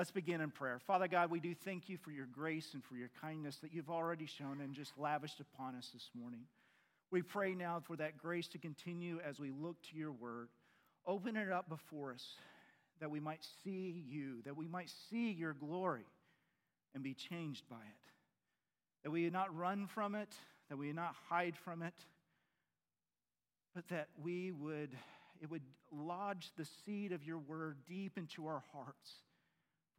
Let's begin in prayer. Father God, we do thank you for your grace and for your kindness that you've already shown and just lavished upon us this morning. We pray now for that grace to continue as we look to your word. Open it up before us that we might see you, that we might see your glory and be changed by it. That we not run from it, that we not hide from it, but that we would, it would lodge the seed of your word deep into our hearts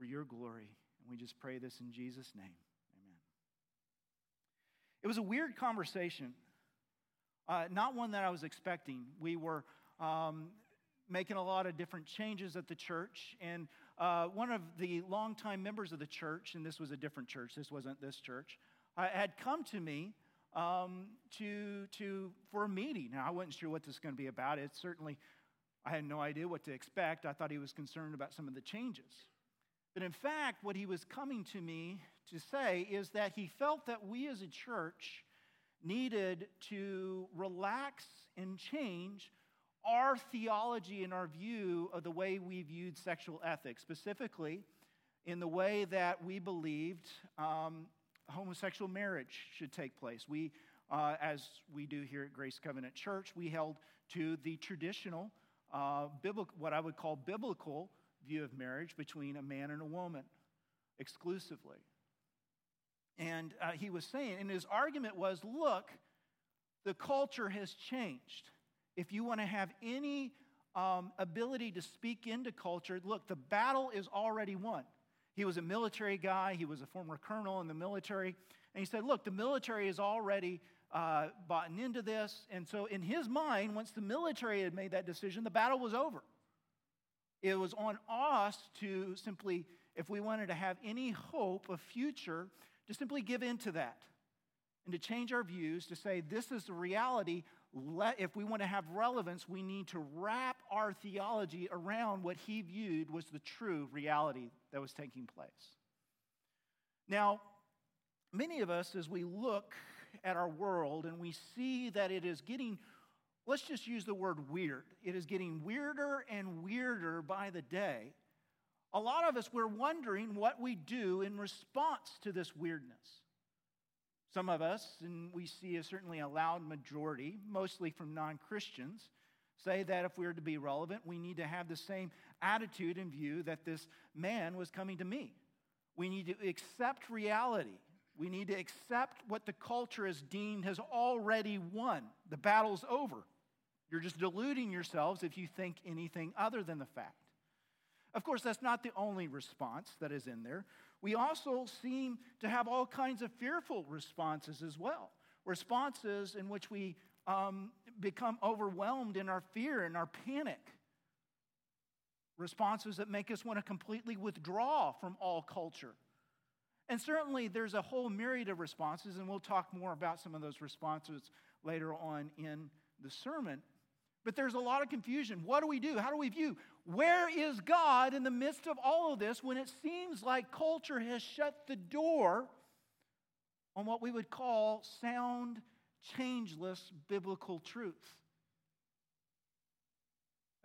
for your glory. And we just pray this in Jesus' name. Amen. It was a weird conversation, uh, not one that I was expecting. We were um, making a lot of different changes at the church, and uh, one of the longtime members of the church, and this was a different church, this wasn't this church, uh, had come to me um, to, to, for a meeting. Now, I wasn't sure what this was going to be about. It certainly, I had no idea what to expect. I thought he was concerned about some of the changes. But in fact, what he was coming to me to say is that he felt that we as a church needed to relax and change our theology and our view of the way we viewed sexual ethics, specifically in the way that we believed um, homosexual marriage should take place. We, uh, as we do here at Grace Covenant Church, we held to the traditional, uh, biblical, what I would call biblical view of marriage between a man and a woman exclusively. And uh, he was saying, and his argument was look, the culture has changed. If you want to have any um, ability to speak into culture, look, the battle is already won. He was a military guy, he was a former colonel in the military. And he said, Look, the military is already uh, bought into this. And so, in his mind, once the military had made that decision, the battle was over. It was on us to simply, if we wanted to have any hope of future, to simply give in to that and to change our views to say, This is the reality let, if we want to have relevance, we need to wrap our theology around what he viewed was the true reality that was taking place. Now, many of us, as we look at our world and we see that it is getting, let's just use the word weird, it is getting weirder and weirder by the day. A lot of us, we're wondering what we do in response to this weirdness. Some of us, and we see a, certainly a loud majority, mostly from non Christians, say that if we're to be relevant, we need to have the same attitude and view that this man was coming to me. We need to accept reality. We need to accept what the culture has deemed has already won. The battle's over. You're just deluding yourselves if you think anything other than the fact. Of course, that's not the only response that is in there we also seem to have all kinds of fearful responses as well. Responses in which we um, become overwhelmed in our fear and our panic. Responses that make us want to completely withdraw from all culture. And certainly there's a whole myriad of responses, and we'll talk more about some of those responses later on in the sermon. But there's a lot of confusion. What do we do? How do we view? Where is God in the midst of all of this when it seems like culture has shut the door on what we would call sound, changeless biblical truth?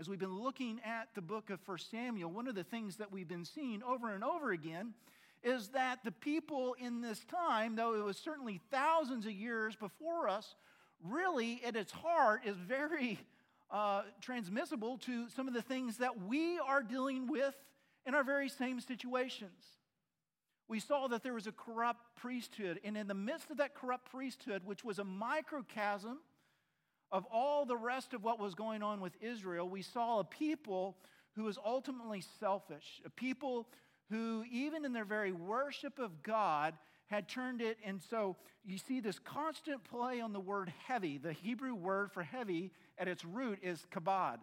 As we've been looking at the book of 1 Samuel, one of the things that we've been seeing over and over again is that the people in this time, though it was certainly thousands of years before us, really at its heart is very uh, transmissible to some of the things that we are dealing with in our very same situations. We saw that there was a corrupt priesthood, and in the midst of that corrupt priesthood, which was a microcosm of all the rest of what was going on with Israel, we saw a people who was ultimately selfish, a people who, even in their very worship of God, had turned it. And so you see this constant play on the word heavy. The Hebrew word for heavy at its root is kabod.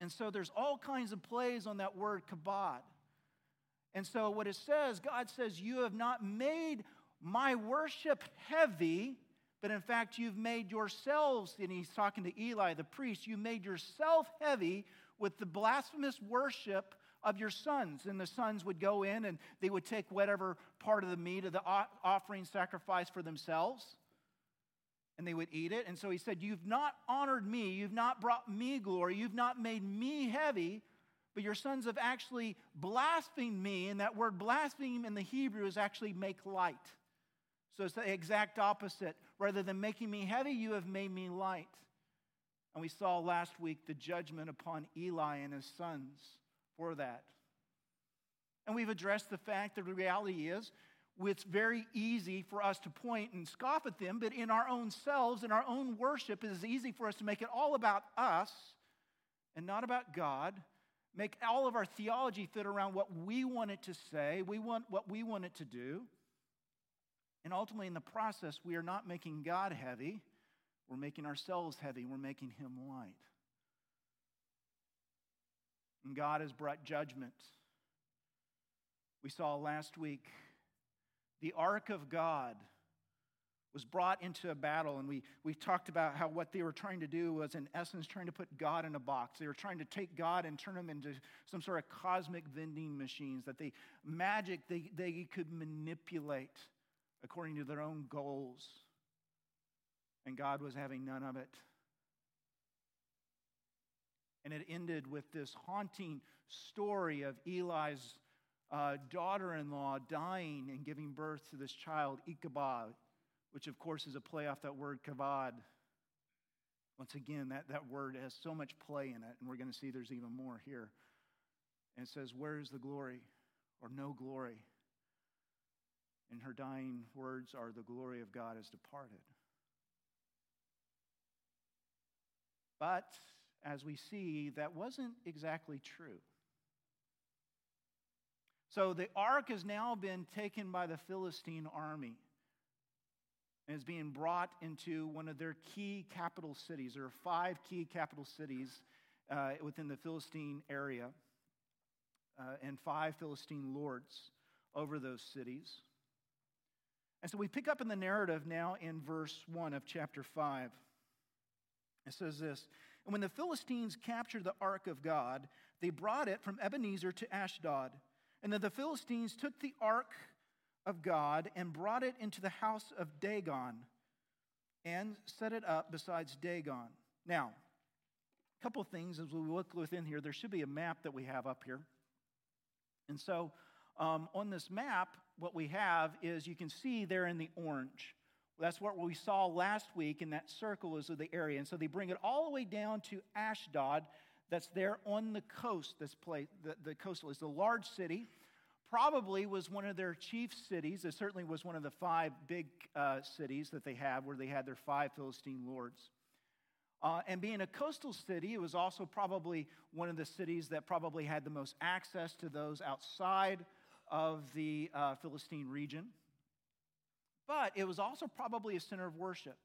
And so there's all kinds of plays on that word kabod. And so what it says, God says, You have not made my worship heavy, but in fact, you've made yourselves, and he's talking to Eli, the priest, you made yourself heavy with the blasphemous worship of your sons. And the sons would go in and they would take whatever part of the meat of the offering sacrifice for themselves and they would eat it. And so he said, You've not honored me, you've not brought me glory, you've not made me heavy, but your sons have actually blasphemed me. And that word blaspheme in the Hebrew is actually make light. So it's the exact opposite. Rather than making me heavy, you have made me light. And we saw last week the judgment upon Eli and his sons that. And we've addressed the fact that the reality is it's very easy for us to point and scoff at them, but in our own selves, in our own worship, it is easy for us to make it all about us and not about God. Make all of our theology fit around what we want it to say, we want what we want it to do. And ultimately, in the process, we are not making God heavy, we're making ourselves heavy, we're making Him light. And God has brought judgment. We saw last week the ark of God was brought into a battle, and we, we talked about how what they were trying to do was, in essence, trying to put God in a box. They were trying to take God and turn him into some sort of cosmic vending machines that they magic they, they could manipulate according to their own goals. And God was having none of it. And it ended with this haunting story of Eli's uh, daughter in law dying and giving birth to this child, Ichabod, which of course is a play off that word kavod. Once again, that, that word has so much play in it, and we're going to see there's even more here. And it says, Where is the glory? Or no glory. And her dying words are, The glory of God has departed. But as we see, that wasn't exactly true. So the ark has now been taken by the Philistine army and is being brought into one of their key capital cities. There are five key capital cities uh, within the Philistine area uh, and five Philistine lords over those cities. And so we pick up in the narrative now in verse 1 of chapter 5. It says this And when the Philistines captured the ark of God, they brought it from Ebenezer to Ashdod. And then the Philistines took the ark of God and brought it into the house of Dagon and set it up besides Dagon. Now, a couple things as we look within here. There should be a map that we have up here. And so um, on this map, what we have is you can see there in the orange. That's what we saw last week in that circle is of the area. And so they bring it all the way down to Ashdod that's there on the coast, this place, the, the coastal is a large city. Probably was one of their chief cities. It certainly was one of the five big uh, cities that they had, where they had their five Philistine lords. Uh, and being a coastal city, it was also probably one of the cities that probably had the most access to those outside of the uh, Philistine region. But it was also probably a center of worship.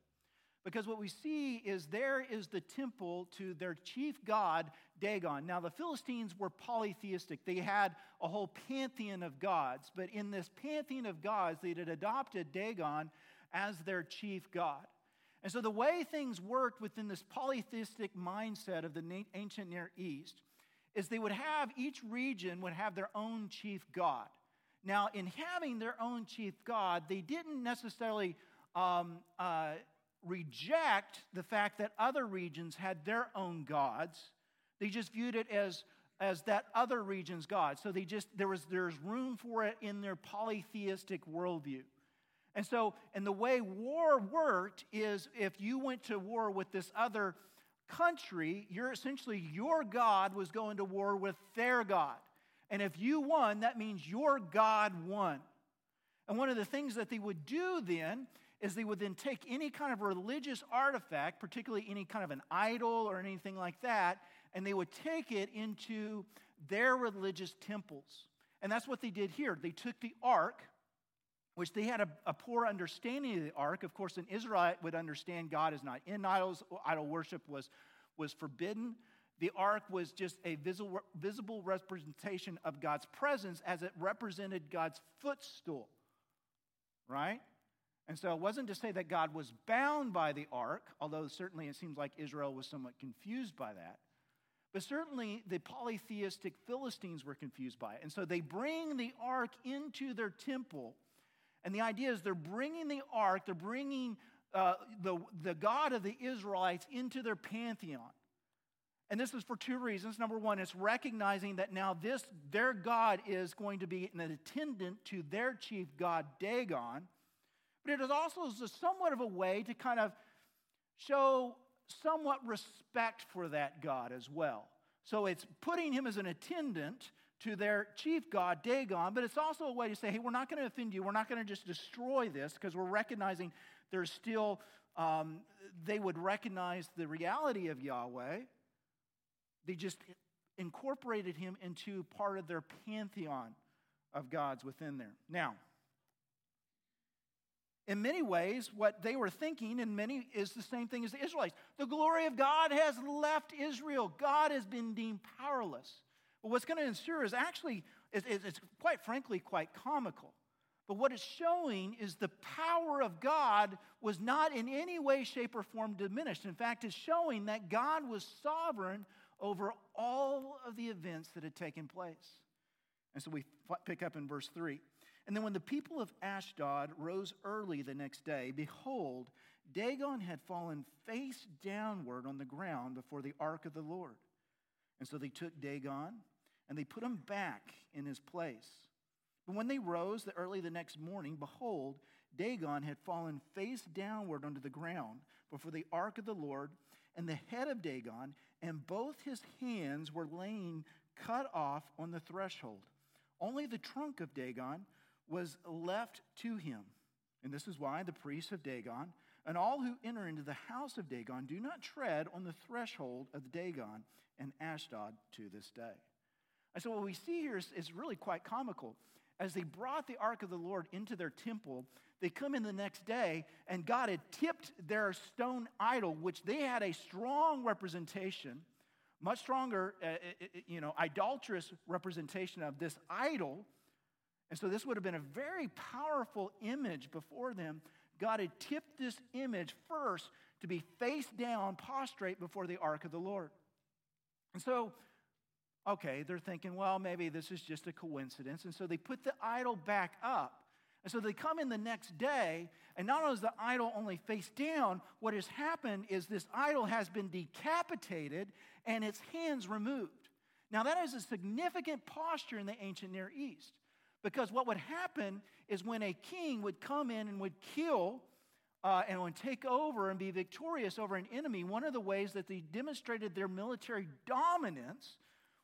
Because what we see is there is the temple to their chief god, Dagon. Now, the Philistines were polytheistic, they had a whole pantheon of gods. But in this pantheon of gods, they had adopted Dagon as their chief god. And so, the way things worked within this polytheistic mindset of the ancient Near East is they would have each region would have their own chief god. Now, in having their own chief god, they didn't necessarily um, uh, reject the fact that other regions had their own gods. They just viewed it as, as that other region's God. So they just there was there's room for it in their polytheistic worldview. And so, and the way war worked is if you went to war with this other country, you're essentially your God was going to war with their God. And if you won, that means your God won. And one of the things that they would do then is they would then take any kind of religious artifact, particularly any kind of an idol or anything like that, and they would take it into their religious temples. And that's what they did here. They took the ark, which they had a, a poor understanding of the ark. Of course, an Israelite would understand God is not in idols, idol worship was, was forbidden. The ark was just a visible, representation of God's presence as it represented God's footstool, right? And so it wasn't to say that God was bound by the ark, although certainly it seems like Israel was somewhat confused by that. But certainly the polytheistic Philistines were confused by it. And so they bring the ark into their temple. And the idea is they're bringing the ark, they're bringing uh, the, the God of the Israelites into their pantheon. And this is for two reasons. Number one, it's recognizing that now this, their God is going to be an attendant to their chief God, Dagon. But it is also somewhat of a way to kind of show somewhat respect for that God as well. So it's putting him as an attendant to their chief god, Dagon, but it's also a way to say, hey, we're not going to offend you. We're not going to just destroy this because we're recognizing there's still, um, they would recognize the reality of Yahweh. They just incorporated him into part of their pantheon of gods within there. Now, in many ways, what they were thinking in many is the same thing as the Israelites. The glory of God has left Israel. God has been deemed powerless. But what's going to ensure is actually, it's quite frankly quite comical. But what it's showing is the power of God was not in any way, shape, or form diminished. In fact, it's showing that God was sovereign over all of the events that had taken place. And so we pick up in verse 3. And then when the people of Ashdod rose early the next day, behold, Dagon had fallen face downward on the ground before the ark of the Lord. And so they took Dagon and they put him back in his place. But when they rose the early the next morning, behold, Dagon had fallen face downward onto the ground before the ark of the Lord, and the head of Dagon and both his hands were laying cut off on the threshold. Only the trunk of Dagon was left to him. And this is why the priests of Dagon and all who enter into the house of Dagon do not tread on the threshold of Dagon and Ashdod to this day. And so what we see here is, is really quite comical. As they brought the ark of the Lord into their temple, they come in the next day, and God had tipped their stone idol, which they had a strong representation, much stronger, uh, uh, uh you know, idolatrous representation of this idol and so this would have been a very powerful image before them. God had tipped this image first to be face down, prostrate before the ark of the Lord. And so, okay, they're thinking, well, maybe this is just a coincidence. And so they put the idol back up. And so they come in the next day, and not only is the idol only face down, what has happened is this idol has been decapitated and its hands removed. Now, that is a significant posture in the ancient Near East. Because what would happen is when a king would come in and would kill uh, and would take over and be victorious over an enemy, one of the ways that they demonstrated their military dominance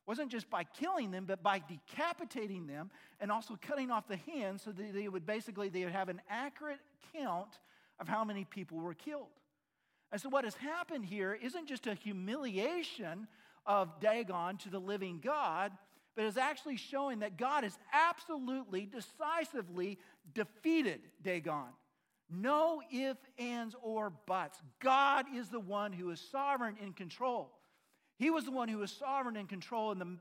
wasn't just by killing them, but by decapitating them and also cutting off the hands so that they would basically they would have an accurate count of how many people were killed. And so what has happened here isn't just a humiliation of Dagon to the living God, but is actually showing that God has absolutely, decisively defeated Dagon. No ifs, ands, or buts. God is the one who is sovereign in control. He was the one who was sovereign in control in the,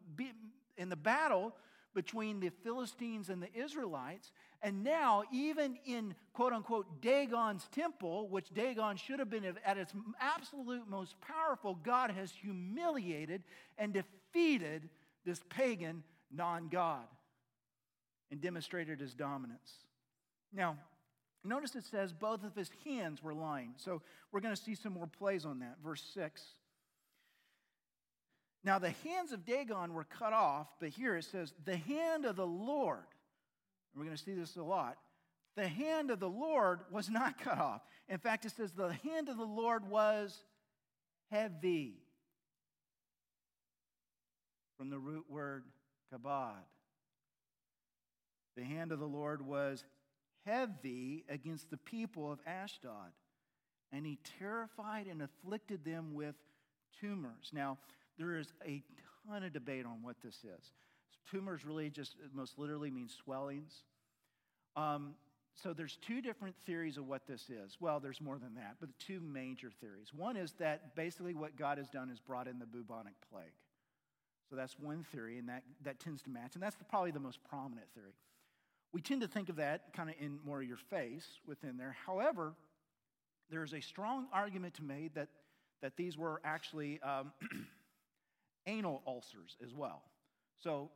in the battle between the Philistines and the Israelites. And now, even in quote unquote Dagon's temple, which Dagon should have been at its absolute most powerful, God has humiliated and defeated this pagan non God and demonstrated his dominance. Now, notice it says both of his hands were lying. So we're going to see some more plays on that. Verse 6. Now, the hands of Dagon were cut off, but here it says, the hand of the Lord. And we're going to see this a lot. The hand of the Lord was not cut off. In fact, it says, the hand of the Lord was heavy from the root word kabod. The hand of the Lord was heavy against the people of Ashdod, and he terrified and afflicted them with tumors. Now, there is a ton of debate on what this is. Tumors really just most literally means swellings. Um, so there's two different theories of what this is. Well, there's more than that, but two major theories. One is that basically what God has done is brought in the bubonic plague. So that's one theory, and that, that tends to match. And that's the, probably the most prominent theory. We tend to think of that kind of in more of your face within there. However, there's a strong argument to made that, that these were actually um, anal ulcers as well. So,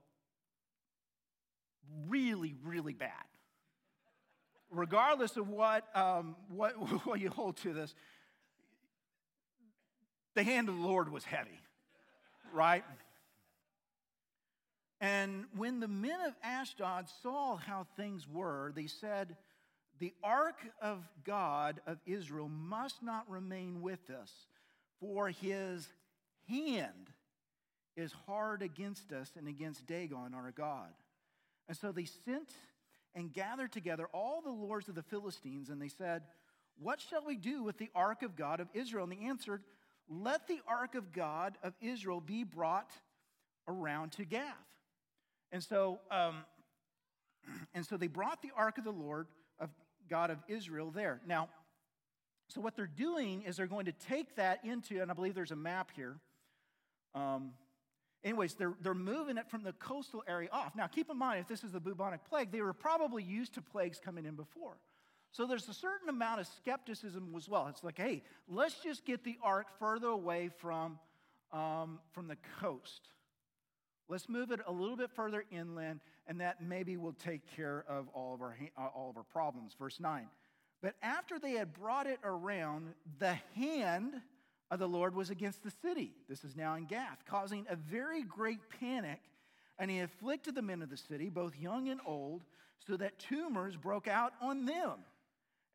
really, really bad. Regardless of what, um, what, what you hold to this, the hand of the Lord was heavy. right? And when the men of Ashdod saw how things were, they said, The ark of God of Israel must not remain with us, for his hand is hard against us and against Dagon, our God. And so they sent and gathered together all the lords of the Philistines, and they said, What shall we do with the ark of God of Israel? And they answered, Let the ark of God of Israel be brought around to Gath. And so, um, and so they brought the ark of the Lord of God of Israel there. Now, so what they're doing is they're going to take that into, and I believe there's a map here. Um, anyways, they're, they're moving it from the coastal area off. Now, keep in mind, if this is the bubonic plague, they were probably used to plagues coming in before. So there's a certain amount of skepticism as well. It's like, hey, let's just get the ark further away from, um, from the coast. Let's move it a little bit further inland, and that maybe will take care of all of our, uh, all of our problems. Verse 9. But after they had brought it around, the hand of the Lord was against the city. This is now in Gath, causing a very great panic. And he afflicted the men of the city, both young and old, so that tumors broke out on them.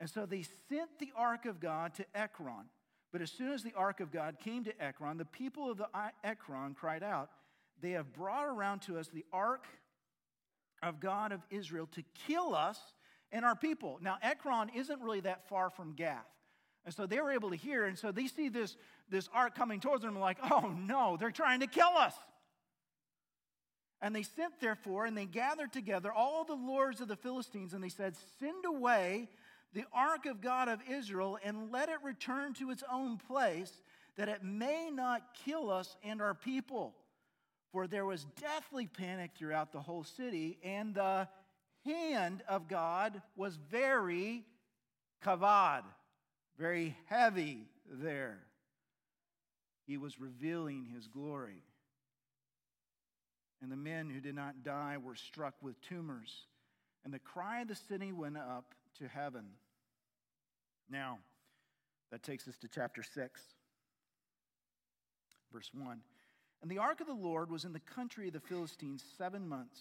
And so they sent the ark of God to Ekron. But as soon as the ark of God came to Ekron, the people of the Ekron cried out, they have brought around to us the ark of God of Israel to kill us and our people. Now, Ekron isn't really that far from Gath. And so they were able to hear, and so they see this, this ark coming towards them, like, oh no, they're trying to kill us. And they sent, therefore, and they gathered together all the lords of the Philistines, and they said, Send away the ark of God of Israel, and let it return to its own place, that it may not kill us and our people. For there was deathly panic throughout the whole city, and the hand of God was very kavod, very heavy there. He was revealing his glory. And the men who did not die were struck with tumors. And the cry of the city went up to heaven. Now, that takes us to chapter 6, verse 1. And the ark of the Lord was in the country of the Philistines seven months.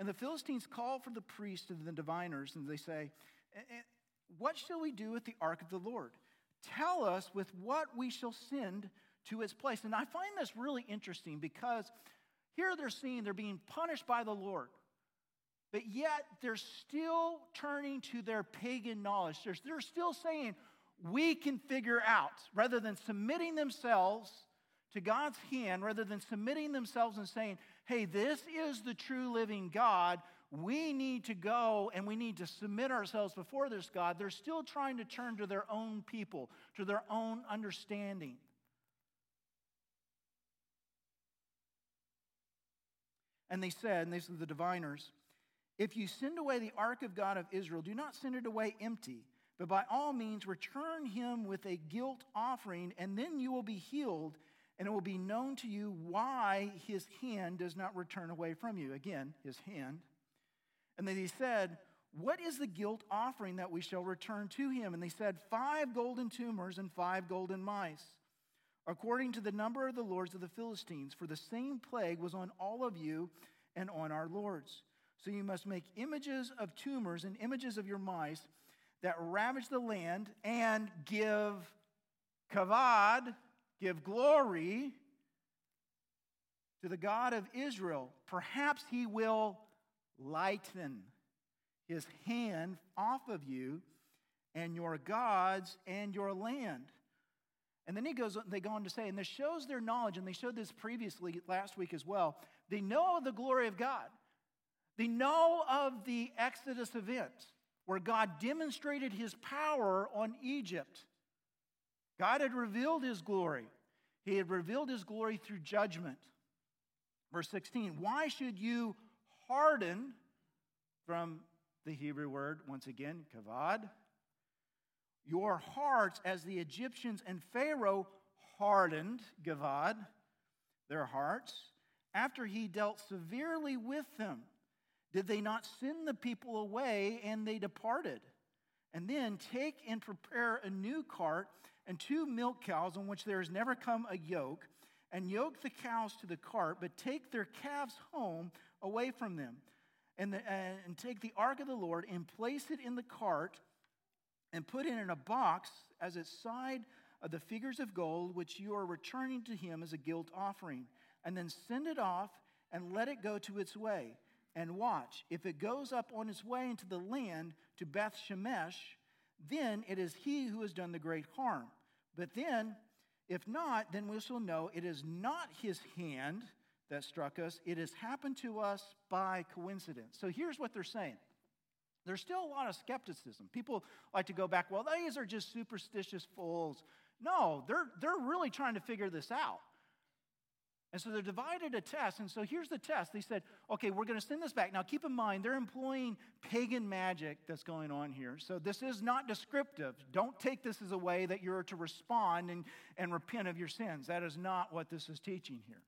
And the Philistines called for the priests and the diviners, and they say, What shall we do with the ark of the Lord? Tell us with what we shall send to its place. And I find this really interesting because here they're seeing they're being punished by the Lord. But yet they're still turning to their pagan knowledge. They're, they're still saying, we can figure out, rather than submitting themselves to God's hand rather than submitting themselves and saying, hey, this is the true living God. We need to go and we need to submit ourselves before this God. They're still trying to turn to their own people, to their own understanding. And they said, and these are the diviners, if you send away the ark of God of Israel, do not send it away empty, but by all means return him with a guilt offering, and then you will be healed and it will be known to you why his hand does not return away from you. Again, his hand. And then he said, What is the guilt offering that we shall return to him? And they said, Five golden tumors and five golden mice, according to the number of the lords of the Philistines, for the same plague was on all of you and on our lords. So you must make images of tumors and images of your mice that ravage the land and give kavod give glory to the God of Israel. Perhaps he will lighten his hand off of you and your gods and your land. And then he goes, they go on to say, and this shows their knowledge, and they showed this previously last week as well. They know the glory of God. They know of the Exodus event where God demonstrated his power on Egypt. God had revealed his glory. He had revealed his glory through judgment. Verse 16, why should you harden from the Hebrew word, once again, kavod, your hearts as the Egyptians and Pharaoh hardened, kavod, their hearts, after he dealt severely with them? Did they not send the people away and they departed? And then take and prepare a new cart and two milk cows on which there has never come a yoke, and yoke the cows to the cart, but take their calves home away from them. And, the, and take the ark of the Lord and place it in the cart and put it in a box as its side of the figures of gold, which you are returning to him as a guilt offering. And then send it off and let it go to its way. And watch, if it goes up on its way into the land to Beth Shemesh, then it is he who has done the great harm. But then, if not, then we shall know it is not his hand that struck us, it has happened to us by coincidence. So here's what they're saying. There's still a lot of skepticism. People like to go back, well, these are just superstitious fools. No, they're, they're really trying to figure this out. And so they're divided a test. And so here's the test. They said, okay, we're going to send this back. Now keep in mind, they're employing pagan magic that's going on here. So this is not descriptive. Don't take this as a way that you're to respond and, and repent of your sins. That is not what this is teaching here.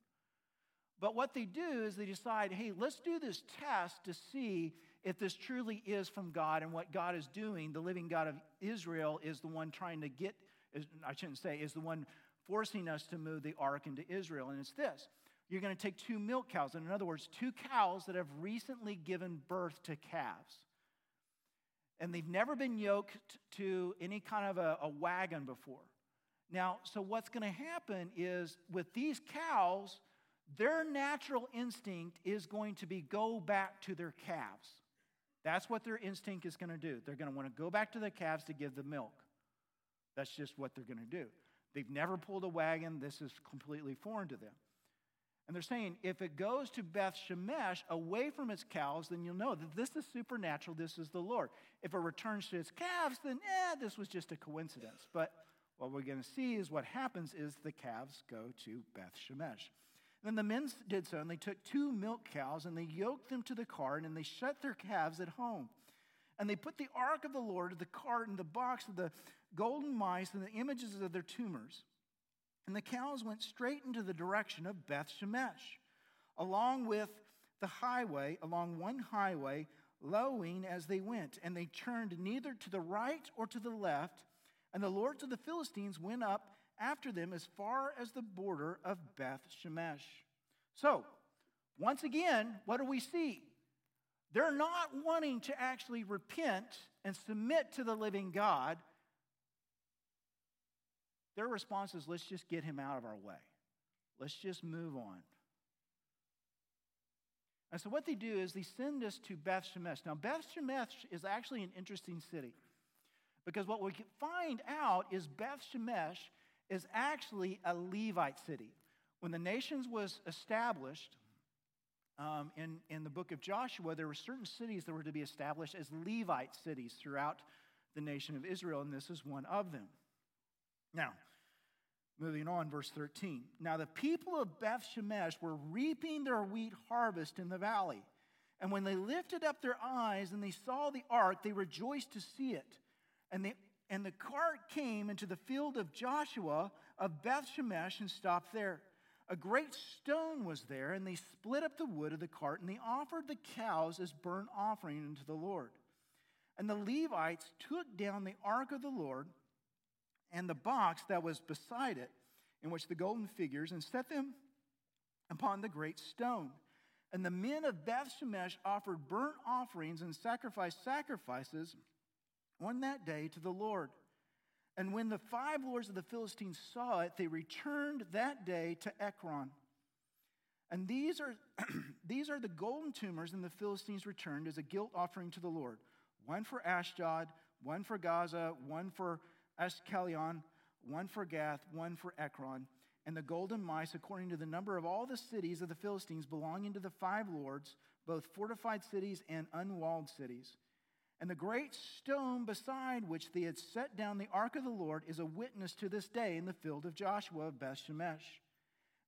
But what they do is they decide, hey, let's do this test to see if this truly is from God and what God is doing. The living God of Israel is the one trying to get, I shouldn't say, is the one forcing us to move the ark into Israel. And it's this you're going to take two milk cows, and in other words, two cows that have recently given birth to calves. And they've never been yoked to any kind of a, a wagon before. Now, so what's going to happen is with these cows, their natural instinct is going to be go back to their calves. That's what their instinct is going to do. They're going to want to go back to the calves to give the milk. That's just what they're going to do. They've never pulled a wagon. This is completely foreign to them. And they're saying if it goes to Beth Shemesh away from its cows, then you'll know that this is supernatural. This is the Lord. If it returns to its calves, then eh, this was just a coincidence. But what we're going to see is what happens is the calves go to Beth Shemesh. Then the men did so, and they took two milk cows, and they yoked them to the cart, and they shut their calves at home. And they put the ark of the Lord, the cart, and the box of the golden mice and the images of their tumors. And the cows went straight into the direction of Beth Shemesh, along with the highway, along one highway, lowing as they went. And they turned neither to the right or to the left. And the lords of the Philistines went up after them as far as the border of Beth Shemesh. So, once again, what do we see? They're not wanting to actually repent and submit to the living God. Their response is, let's just get him out of our way. Let's just move on. And so what they do is they send us to Beth Shemesh. Now, Beth Shemesh is actually an interesting city because what we find out is Beth Shemesh is actually a Levite city. When the nations was established um, in, in the book of Joshua, there were certain cities that were to be established as Levite cities throughout the nation of Israel, and this is one of them. Now, moving on, verse 13. Now, the people of Beth Shemesh were reaping their wheat harvest in the valley. And when they lifted up their eyes and they saw the ark, they rejoiced to see it. And, they, and the cart came into the field of Joshua of Beth Shemesh and stopped there. A great stone was there, and they split up the wood of the cart, and they offered the cows as burnt offering unto the Lord. And the Levites took down the ark of the Lord and the box that was beside it, in which the golden figures, and set them upon the great stone. And the men of Beth Shemesh offered burnt offerings and sacrificed sacrifices on that day to the Lord. And when the five lords of the Philistines saw it, they returned that day to Ekron. And these are, these are the golden tumors, and the Philistines returned as a guilt offering to the Lord one for Ashdod, one for Gaza, one for Ashkelon, one for Gath, one for Ekron, and the golden mice according to the number of all the cities of the Philistines belonging to the five lords, both fortified cities and unwalled cities. And the great stone beside which they had set down the ark of the Lord is a witness to this day in the field of Joshua of Beth Shemesh.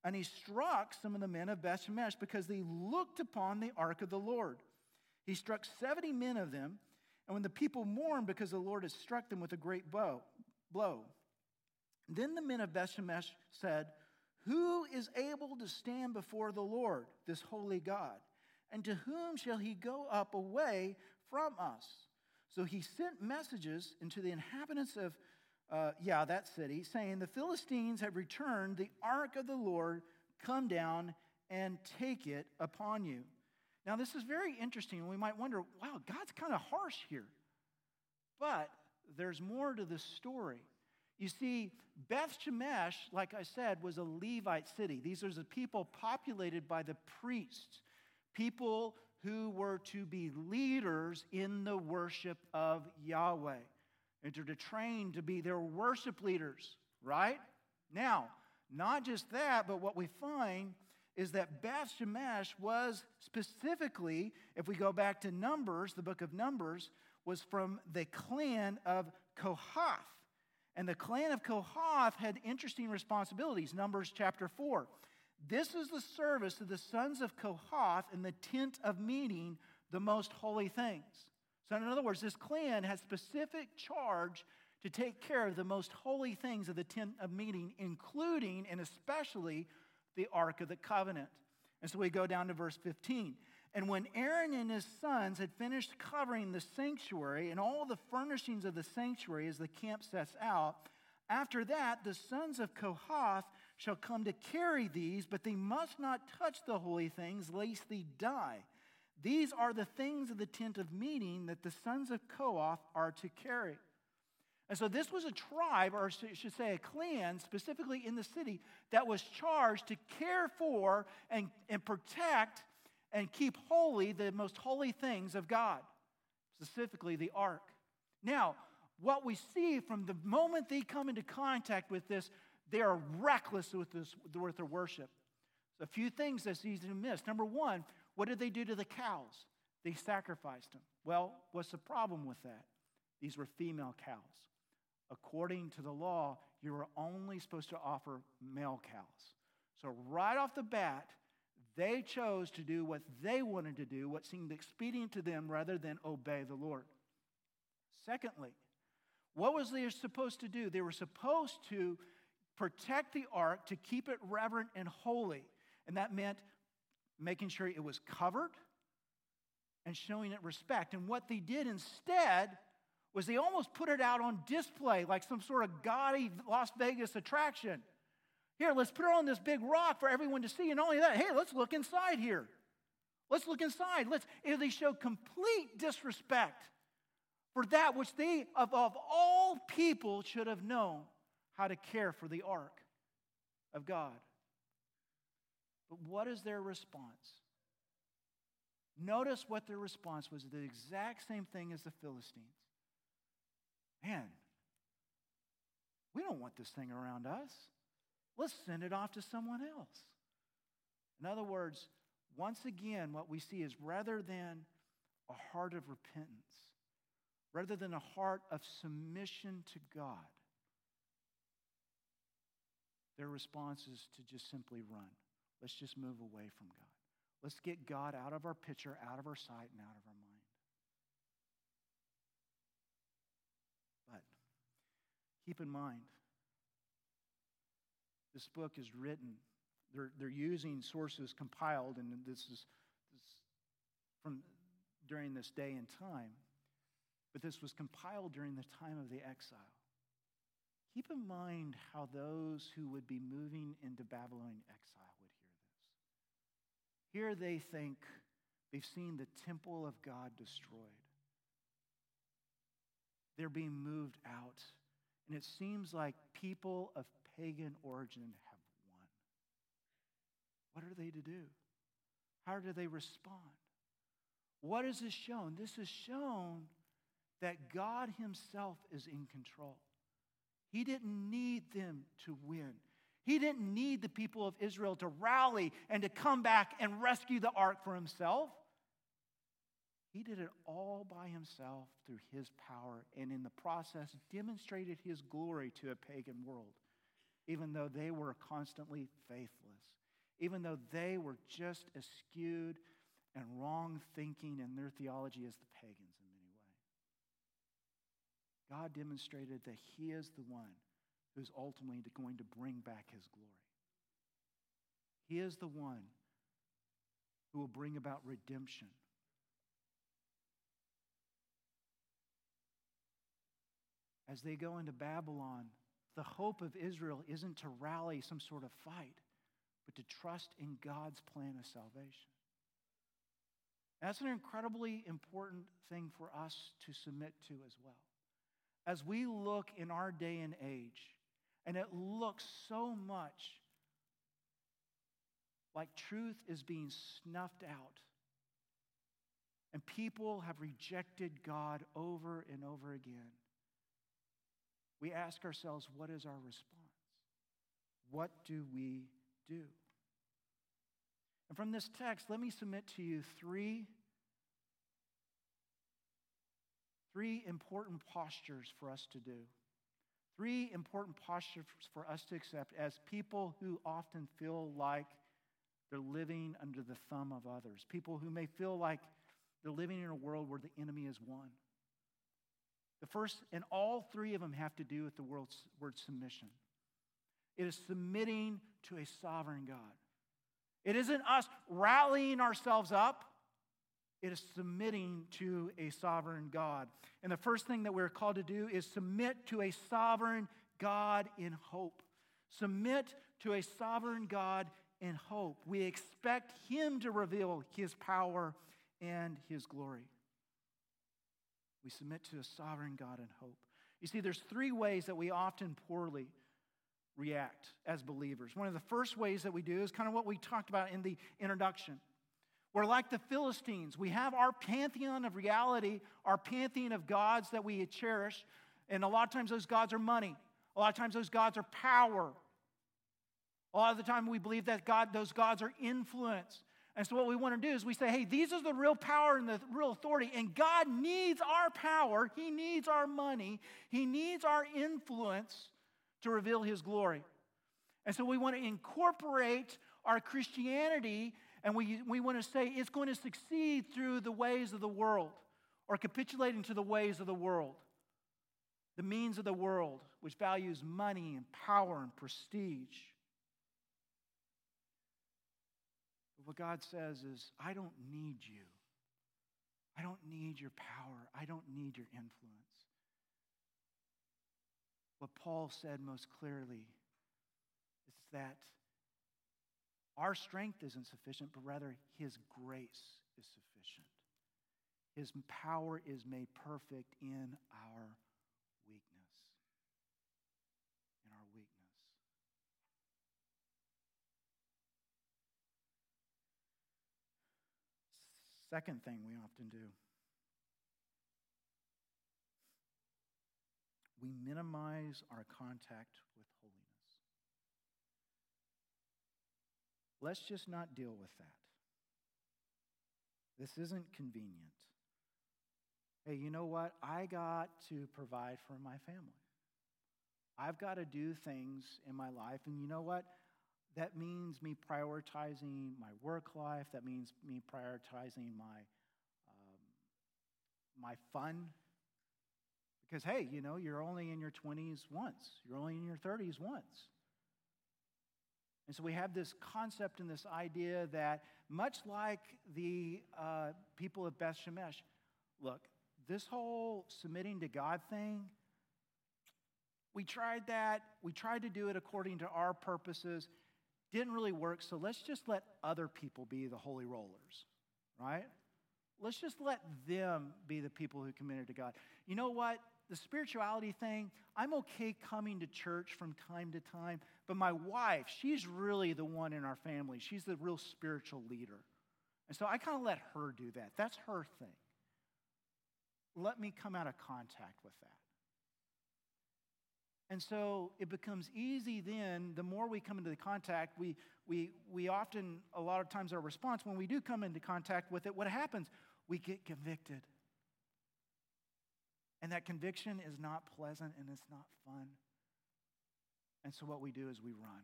And he struck some of the men of Beth Shemesh because they looked upon the ark of the Lord. He struck 70 men of them and when the people mourned because the Lord had struck them with a great bow, blow, then the men of Bethshemesh said, Who is able to stand before the Lord, this holy God? And to whom shall he go up away from us? So he sent messages into the inhabitants of, uh, yeah, that city, saying, The Philistines have returned, the ark of the Lord, come down and take it upon you. Now, this is very interesting. We might wonder, wow, God's kind of harsh here. But there's more to the story. You see, Beth Shemesh, like I said, was a Levite city. These are the people populated by the priests, people who were to be leaders in the worship of Yahweh and to train to be their worship leaders, right? Now, not just that, but what we find is that Beth Shemesh was specifically, if we go back to Numbers, the book of Numbers, was from the clan of Kohath. And the clan of Kohath had interesting responsibilities. Numbers chapter 4. This is the service of the sons of Kohath in the tent of meeting, the most holy things. So, in other words, this clan has specific charge to take care of the most holy things of the tent of meeting, including and especially the Ark of the Covenant. And so we go down to verse 15. And when Aaron and his sons had finished covering the sanctuary and all the furnishings of the sanctuary as the camp sets out, after that the sons of Kohath shall come to carry these, but they must not touch the holy things, lest they die. These are the things of the tent of meeting that the sons of Kohath are to carry. And so this was a tribe, or I should say a clan, specifically in the city, that was charged to care for and, and protect and keep holy the most holy things of God, specifically the ark. Now, what we see from the moment they come into contact with this, they are reckless with, this, with their worship. a few things that's easy to miss. Number one, what did they do to the cows? They sacrificed them. Well, what's the problem with that? These were female cows. According to the law, you were only supposed to offer male cows. So, right off the bat, they chose to do what they wanted to do, what seemed expedient to them, rather than obey the Lord. Secondly, what was they supposed to do? They were supposed to protect the ark, to keep it reverent and holy. And that meant making sure it was covered and showing it respect. And what they did instead was they almost put it out on display like some sort of gaudy Las Vegas attraction. Here, let's put it on this big rock for everyone to see. And only that, hey, let's look inside here. Let's look inside. Let's they show complete disrespect for that which they of, of all people should have known how to care for the ark of God. But what is their response? Notice what their response was the exact same thing as the Philistines. Man, we don't want this thing around us. Let's send it off to someone else. In other words, once again, what we see is rather than a heart of repentance, rather than a heart of submission to God, their response is to just simply run. Let's just move away from God. Let's get God out of our picture, out of our sight, and out of our mind. But keep in mind, this book is written. They're, they're using sources compiled, and this is this, from during this day and time. But this was compiled during the time of the exile. Keep in mind how those who would be moving into Babylonian exile would hear this. Here they think they've seen the temple of God destroyed. They're being moved out. And it seems like people of pagan origin have won. What are they to do? How do they respond? What is this shown? This is shown that God Himself is in control. He didn't need them to win. He didn't need the people of Israel to rally and to come back and rescue the ark for himself. He did it all by himself through his power and in the process demonstrated his glory to a pagan world, even though they were constantly faithless, even though they were just as skewed and wrong thinking in their theology as the pagans. God demonstrated that He is the one who's ultimately going to bring back His glory. He is the one who will bring about redemption. as they go into Babylon, the hope of Israel isn't to rally some sort of fight, but to trust in God's plan of salvation. That's an incredibly important thing for us to submit to as well. As we look in our day and age, and it looks so much like truth is being snuffed out, and people have rejected God over and over again, we ask ourselves, what is our response? What do we do? And from this text, let me submit to you three, three important postures for us to do. Three important postures for us to accept as people who often feel like they're living under the thumb of others, people who may feel like they're living in a world where the enemy is one. The first, and all three of them have to do with the word submission. It is submitting to a sovereign God. It isn't us rallying ourselves up, it is submitting to a sovereign God. And the first thing that we're called to do is submit to a sovereign God in hope. Submit to a sovereign God in hope. We expect Him to reveal His power and His glory. We submit to a sovereign God in hope. You see, there's three ways that we often poorly react as believers. One of the first ways that we do is kind of what we talked about in the introduction. We're like the Philistines. We have our pantheon of reality, our pantheon of gods that we cherish, and a lot of times those gods are money. A lot of times those gods are power. A lot of the time we believe that God, those gods are influence. And so, what we want to do is we say, hey, these are the real power and the real authority, and God needs our power. He needs our money. He needs our influence to reveal His glory. And so, we want to incorporate our Christianity, and we, we want to say it's going to succeed through the ways of the world or capitulating to the ways of the world, the means of the world, which values money and power and prestige. But what God says is, I don't need you. I don't need your power. I don't need your influence. What Paul said most clearly is that our strength isn't sufficient, but rather his grace is sufficient. His power is made perfect in our weakness. In our weakness. Second thing we often do we minimize our contact with holiness. Let's just not deal with that. This isn't convenient. Hey, you know what? I got to provide for my family. I've got to do things in my life. And you know what? that means me prioritizing my work life. That means me prioritizing my, um, my fun. Because, hey, you know, you're only in your 20s once, you're only in your 30s once. And so we have this concept and this idea that, much like the uh, people of Beth Shemesh, look, this whole submitting to God thing, we tried that. We tried to do it according to our purposes. Didn't really work, so let's just let other people be the holy rollers, right? Let's just let them be the people who committed to God. You know what? The spirituality thing, I'm okay coming to church from time to time, but my wife, she's really the one in our family. She's the real spiritual leader. And so I kind of let her do that. That's her thing. Let me come out of contact with that. And so it becomes easy then, the more we come into the contact, we, we, we often, a lot of times, our response when we do come into contact with it, what happens? We get convicted. And that conviction is not pleasant and it's not fun. And so what we do is we run,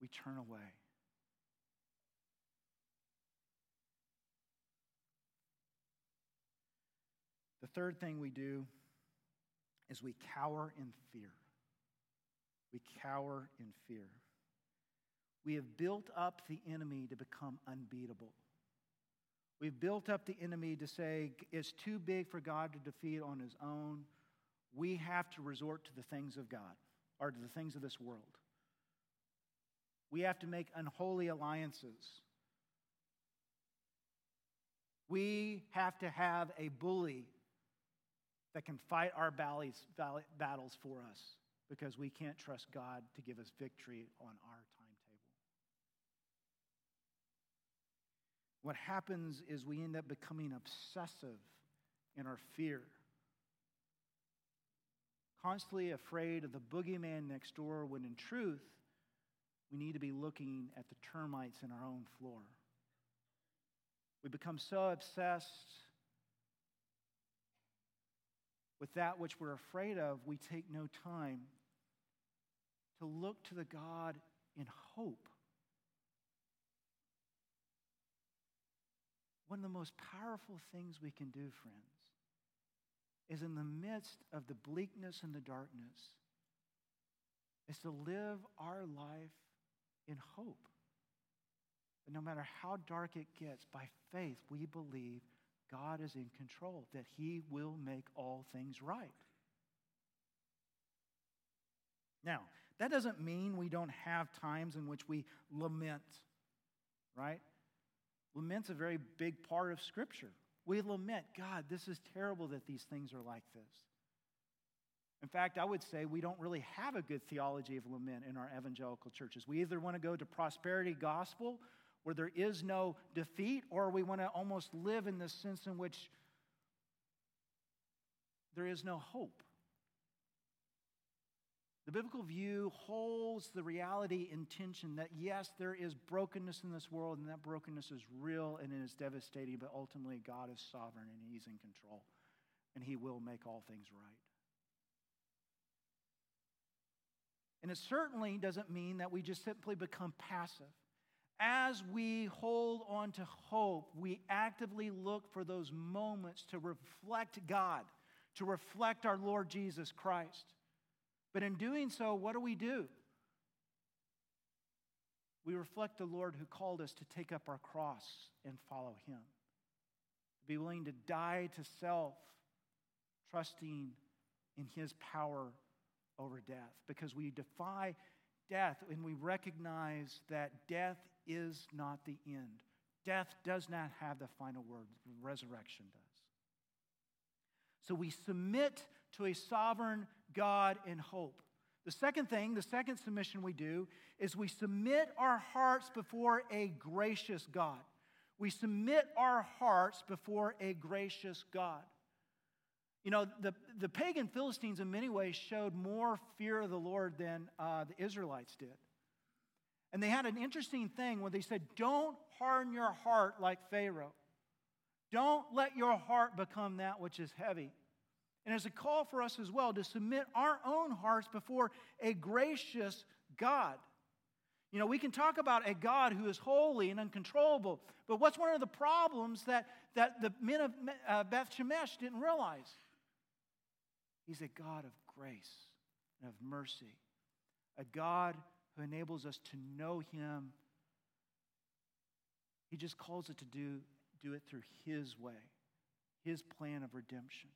we turn away. The third thing we do is we cower in fear we cower in fear. We have built up the enemy to become unbeatable. We've built up the enemy to say it's too big for God to defeat on his own. we have to resort to the things of God or to the things of this world. We have to make unholy alliances. We have to have a bully that can fight our battles for us because we can't trust God to give us victory on our timetable. What happens is we end up becoming obsessive in our fear, constantly afraid of the boogeyman next door, when in truth, we need to be looking at the termites in our own floor. We become so obsessed with that which we're afraid of, we take no time to look to the God in hope. One of the most powerful things we can do, friends, is in the midst of the bleakness and the darkness, is to live our life in hope. That no matter how dark it gets, by faith, we believe God is in control, that He will make all things right. Now, that doesn't mean we don't have times in which we lament, right? Lament's a very big part of Scripture. We lament, God, this is terrible that these things are like this. In fact, I would say we don't really have a good theology of lament in our evangelical churches. We either want to go to prosperity gospel where there is no defeat, or we want to almost live in the sense in which there is no hope. The biblical view holds the reality in tension that yes, there is brokenness in this world, and that brokenness is real and it is devastating, but ultimately God is sovereign and He's in control, and He will make all things right. And it certainly doesn't mean that we just simply become passive. As we hold on to hope, we actively look for those moments to reflect God, to reflect our Lord Jesus Christ. But in doing so, what do we do? We reflect the Lord who called us to take up our cross and follow Him, be willing to die to self, trusting in His power over death, because we defy death and we recognize that death is not the end. Death does not have the final word, resurrection does. So we submit to a sovereign God in hope. The second thing, the second submission we do, is we submit our hearts before a gracious God. We submit our hearts before a gracious God. You know, the, the pagan Philistines in many ways showed more fear of the Lord than uh, the Israelites did. And they had an interesting thing where they said, Don't harden your heart like Pharaoh. Don't let your heart become that which is heavy. And as a call for us as well to submit our own hearts before a gracious God. You know, we can talk about a God who is holy and uncontrollable, but what's one of the problems that, that the men of uh, Beth Shemesh didn't realize? He's a God of grace and of mercy, a God who enables us to know Him. He just calls it to do, do it through His way, His plan of redemption.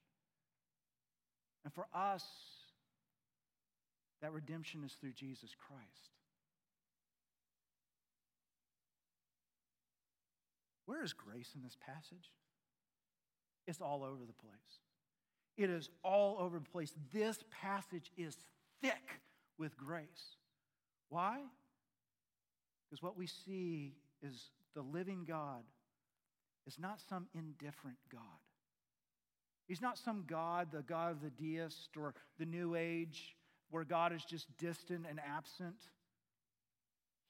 And for us, that redemption is through Jesus Christ. Where is grace in this passage? It's all over the place. It is all over the place. This passage is thick with grace. Why? Because what we see is the living God is not some indifferent God. He's not some God, the God of the deist or the New Age, where God is just distant and absent.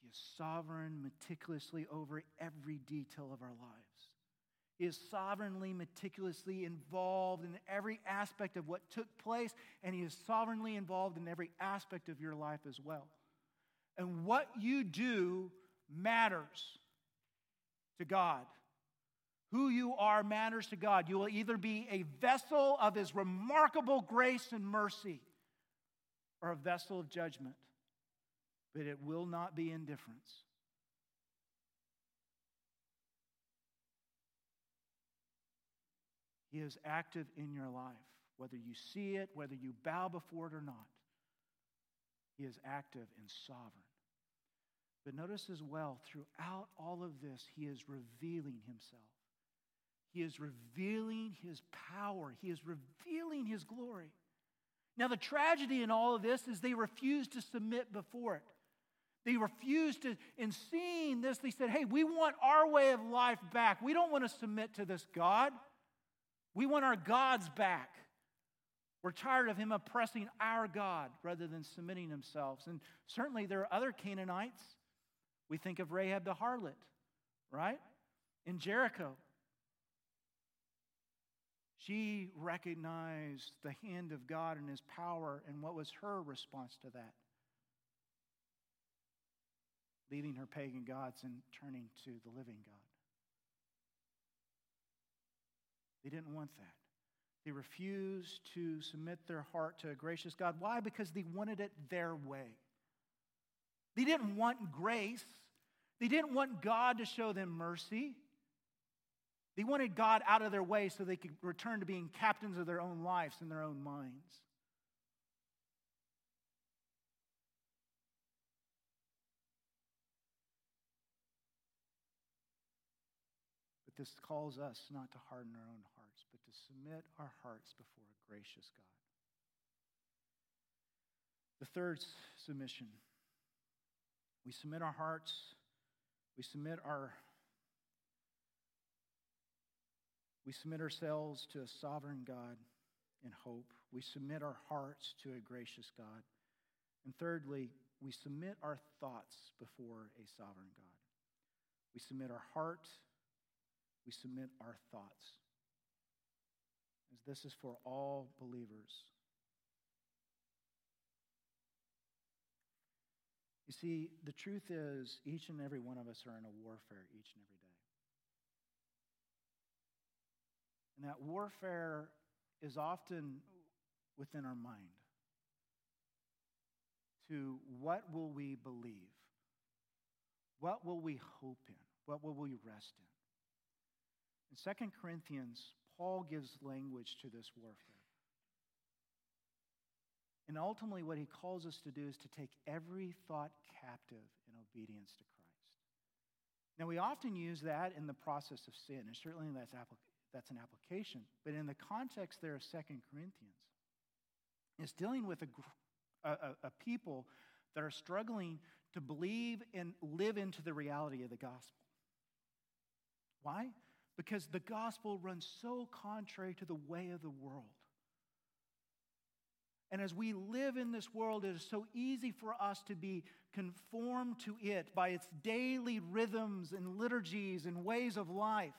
He is sovereign, meticulously over every detail of our lives. He is sovereignly, meticulously involved in every aspect of what took place, and He is sovereignly involved in every aspect of your life as well. And what you do matters to God. Who you are matters to God. You will either be a vessel of His remarkable grace and mercy or a vessel of judgment, but it will not be indifference. He is active in your life. whether you see it, whether you bow before it or not. He is active and sovereign. But notice as well, throughout all of this, he is revealing himself. He is revealing his power. He is revealing his glory. Now, the tragedy in all of this is they refuse to submit before it. They refused to, in seeing this, they said, Hey, we want our way of life back. We don't want to submit to this God. We want our gods back. We're tired of him oppressing our God rather than submitting themselves. And certainly there are other Canaanites. We think of Rahab the harlot, right? In Jericho. She recognized the hand of God and his power, and what was her response to that? leaving her pagan gods and turning to the living God. They didn't want that. They refused to submit their heart to a gracious God. Why? Because they wanted it their way. They didn't want grace. They didn't want God to show them mercy. They wanted God out of their way so they could return to being captains of their own lives and their own minds. But this calls us not to harden our own hearts, but to submit our hearts before a gracious God. The third submission we submit our hearts, we submit our we submit ourselves to a sovereign God in hope. We submit our hearts to a gracious God. And thirdly, we submit our thoughts before a sovereign God. We submit our heart we submit our thoughts. As this is for all believers. You see, the truth is, each and every one of us are in a warfare each and every day. And that warfare is often within our mind. To what will we believe? What will we hope in? What will we rest in? In 2 Corinthians, Paul gives language to this warfare. And ultimately, what he calls us to do is to take every thought captive in obedience to Christ. Now, we often use that in the process of sin, and certainly that's, that's an application. But in the context there of 2 Corinthians, it's dealing with a, a, a people that are struggling to believe and live into the reality of the gospel. Why? because the gospel runs so contrary to the way of the world. And as we live in this world, it is so easy for us to be conformed to it by its daily rhythms and liturgies and ways of life.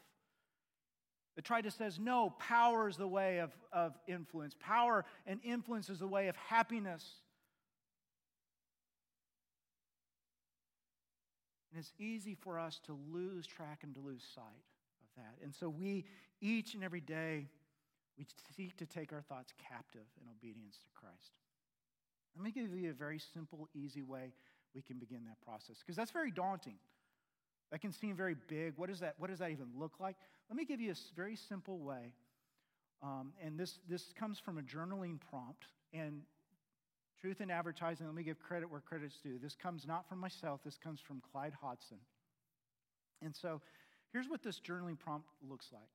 The Titus says, no, power is the way of, of influence. Power and influence is the way of happiness. And it's easy for us to lose track and to lose sight of that. And so we, each and every day, we seek to take our thoughts captive in obedience to Christ. Let me give you a very simple, easy way we can begin that process, because that's very daunting. That can seem very big. What, is that, what does that even look like? Let me give you a very simple way. Um, and this, this comes from a journaling prompt. And truth in advertising, let me give credit where credit's due. This comes not from myself, this comes from Clyde Hodson. And so Here's what this journaling prompt looks like.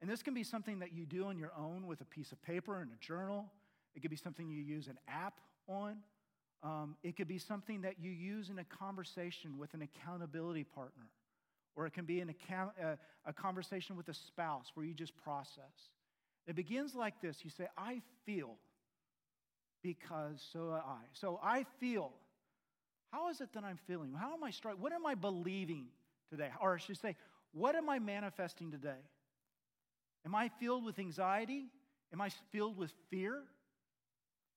And this can be something that you do on your own with a piece of paper and a journal. It could be something you use an app on. Um, it could be something that you use in a conversation with an accountability partner. Or it can be an account, uh, a conversation with a spouse where you just process. It begins like this you say, I feel because so I. So I feel. How is it that I'm feeling? How am I struggling? What am I believing today? Or I should say, what am I manifesting today? Am I filled with anxiety? Am I filled with fear?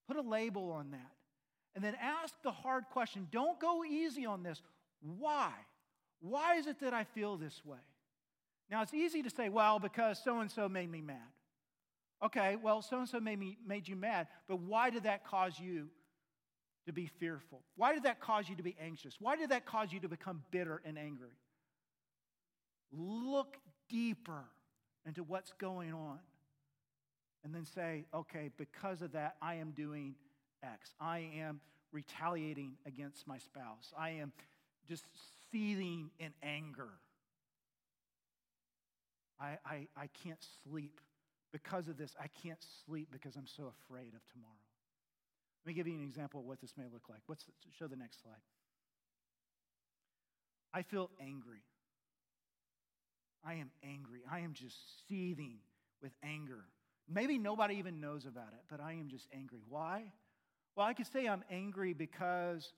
Put a label on that. And then ask the hard question. Don't go easy on this. Why? Why is it that I feel this way? Now, it's easy to say, well, because so and so made me mad. Okay, well, so and so made, me, made you mad, but why did that cause you to be fearful? Why did that cause you to be anxious? Why did that cause you to become bitter and angry? Look deeper into what's going on. and then say, okay, because of that, I am doing X. I am retaliating against my spouse. I am just seething in anger. I, I, I can't sleep. Because of this, I can't sleep because I'm so afraid of tomorrow. Let me give you an example of what this may look like. What's show the next slide. I feel angry. I am angry. I am just seething with anger. Maybe nobody even knows about it, but I am just angry. Why? Well, I could say I'm angry because,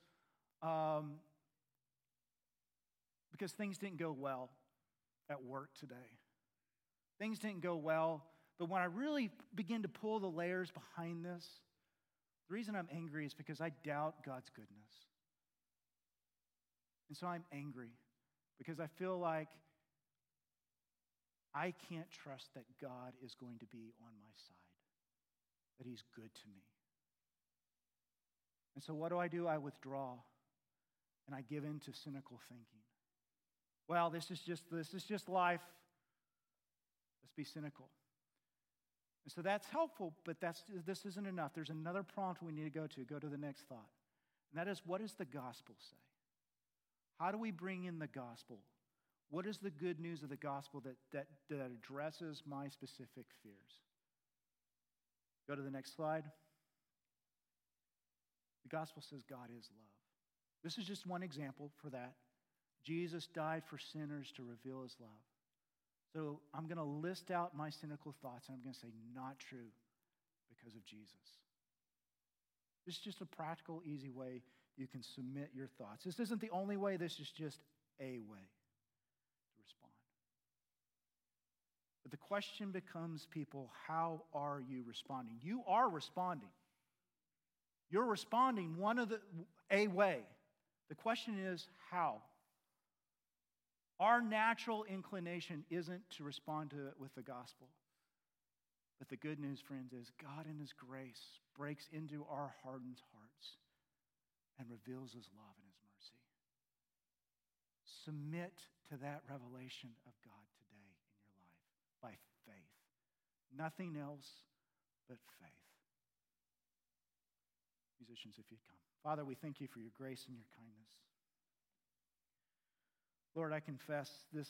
um, because things didn't go well at work today. Things didn't go well, but when I really begin to pull the layers behind this, the reason I'm angry is because I doubt God's goodness. And so I'm angry because I feel like I can't trust that God is going to be on my side, that He's good to me. And so what do I do? I withdraw and I give in to cynical thinking. Well, this is just this is just life. Let's be cynical. And so that's helpful, but that's, this isn't enough. There's another prompt we need to go to. Go to the next thought. And that is what does the gospel say? How do we bring in the gospel? What is the good news of the gospel that, that, that addresses my specific fears? Go to the next slide. The gospel says God is love. This is just one example for that. Jesus died for sinners to reveal his love. So I'm going to list out my cynical thoughts and I'm going to say, not true because of Jesus. This is just a practical, easy way you can submit your thoughts. This isn't the only way, this is just a way to respond. But the question becomes, people, how are you responding? You are responding. You're responding one of the a way. The question is how. Our natural inclination isn't to respond to it with the gospel. But the good news, friends, is God in His grace breaks into our hardened hearts and reveals His love and His mercy. Submit to that revelation of God today in your life by faith. Nothing else but faith. Musicians, if you'd come. Father, we thank you for your grace and your kindness. Lord, I confess this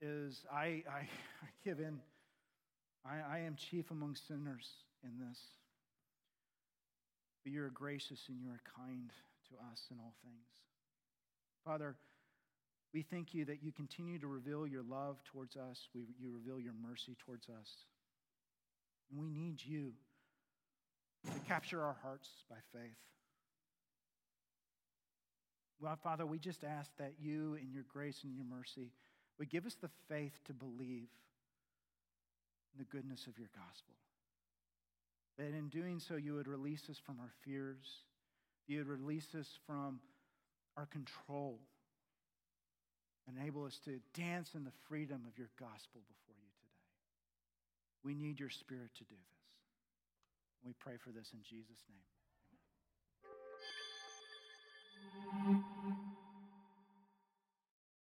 is, I, I, I give in. I, I am chief among sinners in this. But you're gracious and you are kind to us in all things. Father, we thank you that you continue to reveal your love towards us. We, you reveal your mercy towards us. And we need you to capture our hearts by faith. Well, Father, we just ask that you, in your grace and your mercy, would give us the faith to believe in the goodness of your gospel. That in doing so, you would release us from our fears, you would release us from our control, enable us to dance in the freedom of your gospel before you today. We need your spirit to do this. We pray for this in Jesus' name. Amen.